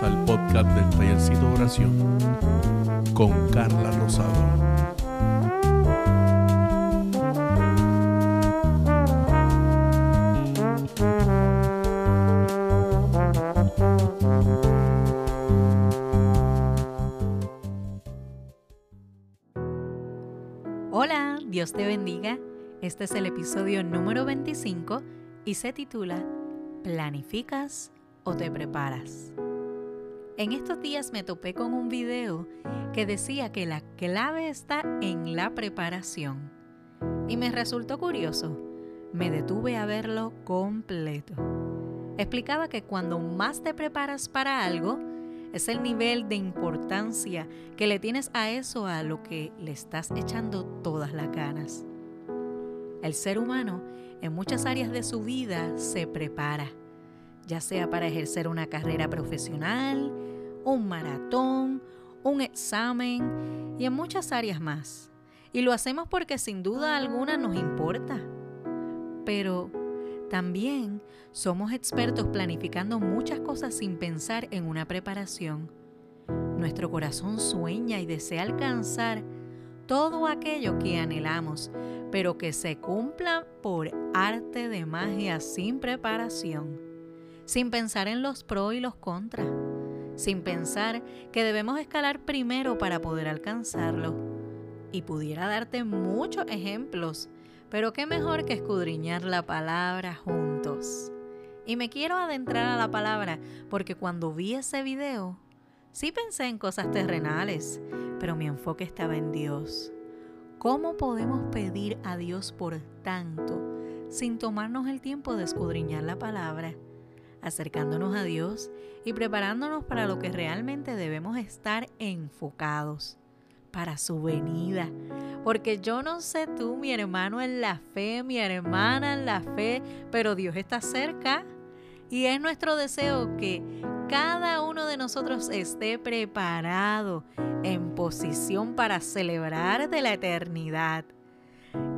Al podcast del Tallercito de Oración con Carla Rosado. Hola, Dios te bendiga. Este es el episodio número 25 y se titula ¿Planificas o te preparas? En estos días me topé con un video que decía que la clave está en la preparación y me resultó curioso. Me detuve a verlo completo. Explicaba que cuando más te preparas para algo, es el nivel de importancia que le tienes a eso a lo que le estás echando todas las ganas. El ser humano en muchas áreas de su vida se prepara, ya sea para ejercer una carrera profesional, un maratón, un examen y en muchas áreas más. Y lo hacemos porque sin duda alguna nos importa. Pero también somos expertos planificando muchas cosas sin pensar en una preparación. Nuestro corazón sueña y desea alcanzar todo aquello que anhelamos, pero que se cumpla por arte de magia sin preparación, sin pensar en los pros y los contras, sin pensar que debemos escalar primero para poder alcanzarlo. Y pudiera darte muchos ejemplos, pero qué mejor que escudriñar la palabra juntos. Y me quiero adentrar a la palabra porque cuando vi ese video, sí pensé en cosas terrenales, pero mi enfoque estaba en Dios. ¿Cómo podemos pedir a Dios por tanto sin tomarnos el tiempo de escudriñar la palabra, acercándonos a Dios y preparándonos para lo que realmente debemos estar enfocados? para su venida. Porque yo no sé tú, mi hermano en la fe, mi hermana en la fe, pero Dios está cerca. Y es nuestro deseo que cada uno de nosotros esté preparado, en posición para celebrar de la eternidad.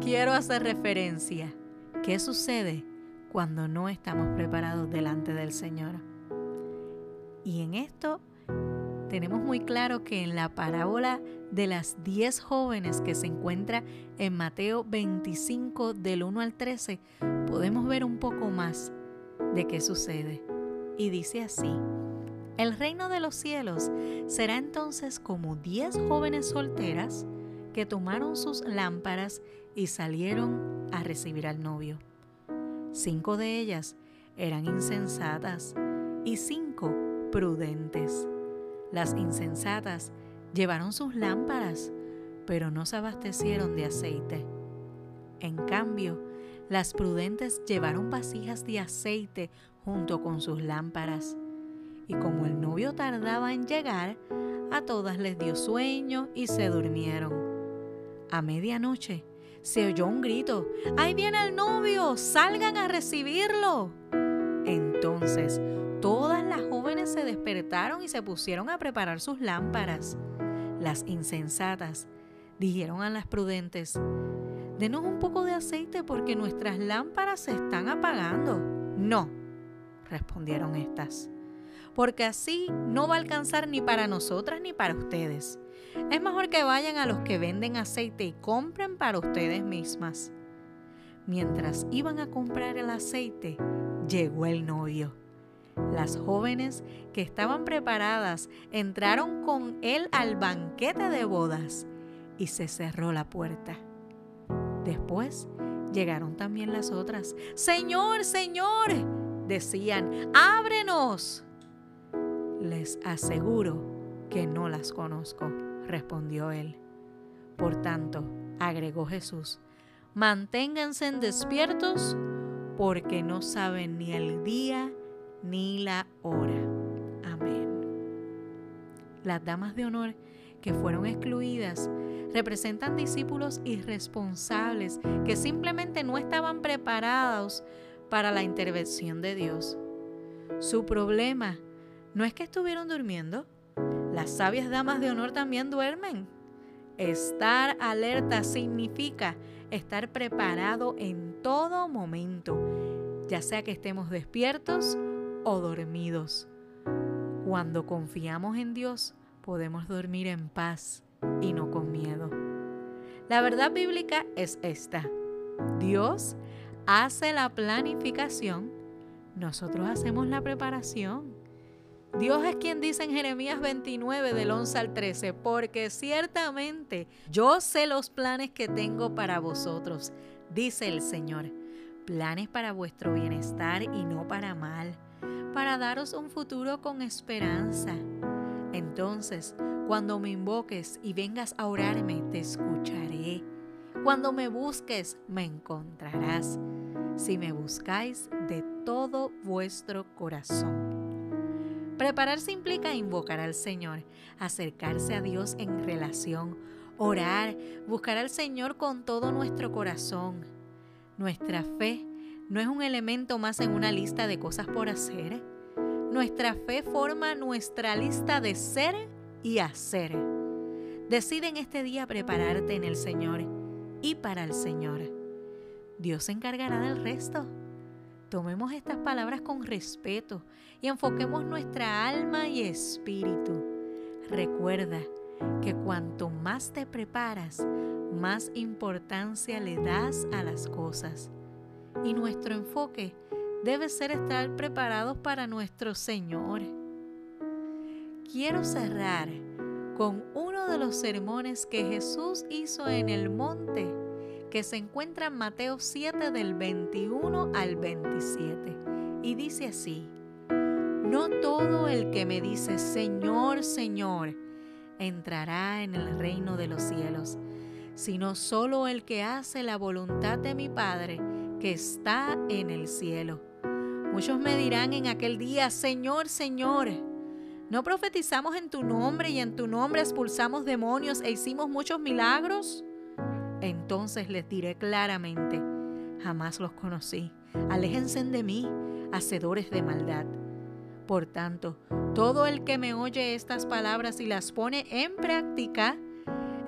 Quiero hacer referencia. ¿Qué sucede cuando no estamos preparados delante del Señor? Y en esto tenemos muy claro que en la parábola de las 10 jóvenes que se encuentra en Mateo 25 del 1 al 13, podemos ver un poco más de qué sucede. Y dice así, el reino de los cielos será entonces como diez jóvenes solteras que tomaron sus lámparas y salieron a recibir al novio. Cinco de ellas eran insensatas y cinco prudentes. Las insensatas llevaron sus lámparas, pero no se abastecieron de aceite. En cambio, las prudentes llevaron vasijas de aceite junto con sus lámparas. Y como el novio tardaba en llegar, a todas les dio sueño y se durmieron. A medianoche se oyó un grito, ¡Ahí viene el novio! ¡Salgan a recibirlo! Entonces todas las jóvenes se despertaron y se pusieron a preparar sus lámparas. Las insensatas dijeron a las prudentes, Denos un poco de aceite porque nuestras lámparas se están apagando. No, respondieron estas, porque así no va a alcanzar ni para nosotras ni para ustedes. Es mejor que vayan a los que venden aceite y compren para ustedes mismas. Mientras iban a comprar el aceite, llegó el novio. Las jóvenes que estaban preparadas entraron con él al banquete de bodas y se cerró la puerta. Después llegaron también las otras. Señor, Señor, decían, ábrenos. Les aseguro que no las conozco, respondió él. Por tanto, agregó Jesús, manténganse despiertos porque no saben ni el día ni la hora. Amén. Las damas de honor que fueron excluidas representan discípulos irresponsables que simplemente no estaban preparados para la intervención de Dios. Su problema no es que estuvieron durmiendo. Las sabias damas de honor también duermen. Estar alerta significa estar preparado en todo momento, ya sea que estemos despiertos o dormidos. Cuando confiamos en Dios, podemos dormir en paz y no con miedo. La verdad bíblica es esta. Dios hace la planificación, nosotros hacemos la preparación. Dios es quien dice en Jeremías 29 del 11 al 13, porque ciertamente yo sé los planes que tengo para vosotros, dice el Señor, planes para vuestro bienestar y no para mal, para daros un futuro con esperanza. Entonces, cuando me invoques y vengas a orarme, te escucharé. Cuando me busques, me encontrarás. Si me buscáis de todo vuestro corazón. Prepararse implica invocar al Señor, acercarse a Dios en relación, orar, buscar al Señor con todo nuestro corazón. Nuestra fe no es un elemento más en una lista de cosas por hacer. Nuestra fe forma nuestra lista de ser y hacer. Decide en este día prepararte en el Señor y para el Señor. Dios se encargará del resto. Tomemos estas palabras con respeto y enfoquemos nuestra alma y espíritu. Recuerda que cuanto más te preparas, más importancia le das a las cosas. Y nuestro enfoque debe ser estar preparados para nuestro Señor quiero cerrar con uno de los sermones que Jesús hizo en el monte, que se encuentra en Mateo 7 del 21 al 27. Y dice así, no todo el que me dice Señor, Señor, entrará en el reino de los cielos, sino solo el que hace la voluntad de mi Padre que está en el cielo. Muchos me dirán en aquel día, Señor, Señor, ¿No profetizamos en tu nombre y en tu nombre expulsamos demonios e hicimos muchos milagros? Entonces les diré claramente, jamás los conocí. Aléjense de mí, hacedores de maldad. Por tanto, todo el que me oye estas palabras y las pone en práctica,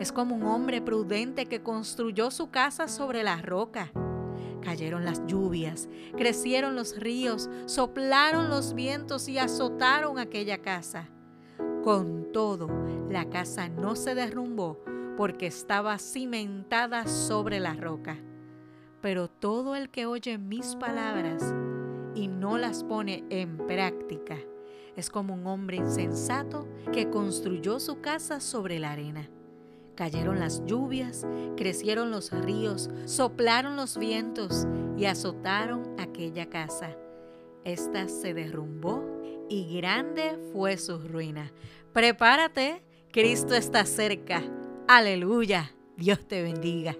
es como un hombre prudente que construyó su casa sobre la roca. Cayeron las lluvias, crecieron los ríos, soplaron los vientos y azotaron aquella casa. Con todo, la casa no se derrumbó porque estaba cimentada sobre la roca. Pero todo el que oye mis palabras y no las pone en práctica es como un hombre insensato que construyó su casa sobre la arena. Cayeron las lluvias, crecieron los ríos, soplaron los vientos y azotaron aquella casa. Esta se derrumbó y grande fue su ruina. Prepárate, Cristo está cerca. Aleluya. Dios te bendiga.